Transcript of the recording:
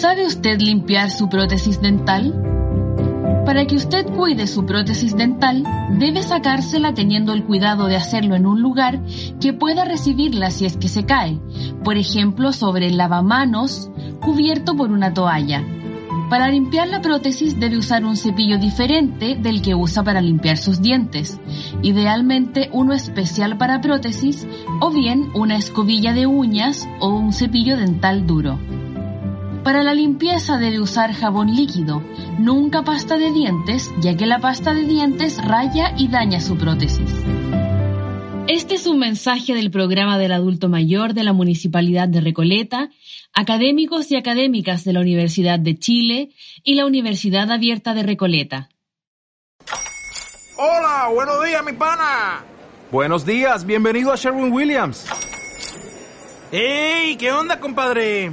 ¿Sabe usted limpiar su prótesis dental? Para que usted cuide su prótesis dental, debe sacársela teniendo el cuidado de hacerlo en un lugar que pueda recibirla si es que se cae, por ejemplo sobre el lavamanos cubierto por una toalla. Para limpiar la prótesis debe usar un cepillo diferente del que usa para limpiar sus dientes, idealmente uno especial para prótesis o bien una escobilla de uñas o un cepillo dental duro. Para la limpieza debe usar jabón líquido, nunca pasta de dientes, ya que la pasta de dientes raya y daña su prótesis. Este es un mensaje del programa del adulto mayor de la Municipalidad de Recoleta, académicos y académicas de la Universidad de Chile y la Universidad Abierta de Recoleta. Hola, buenos días, mi pana. Buenos días, bienvenido a Sherwin Williams. ¡Ey! ¿Qué onda, compadre?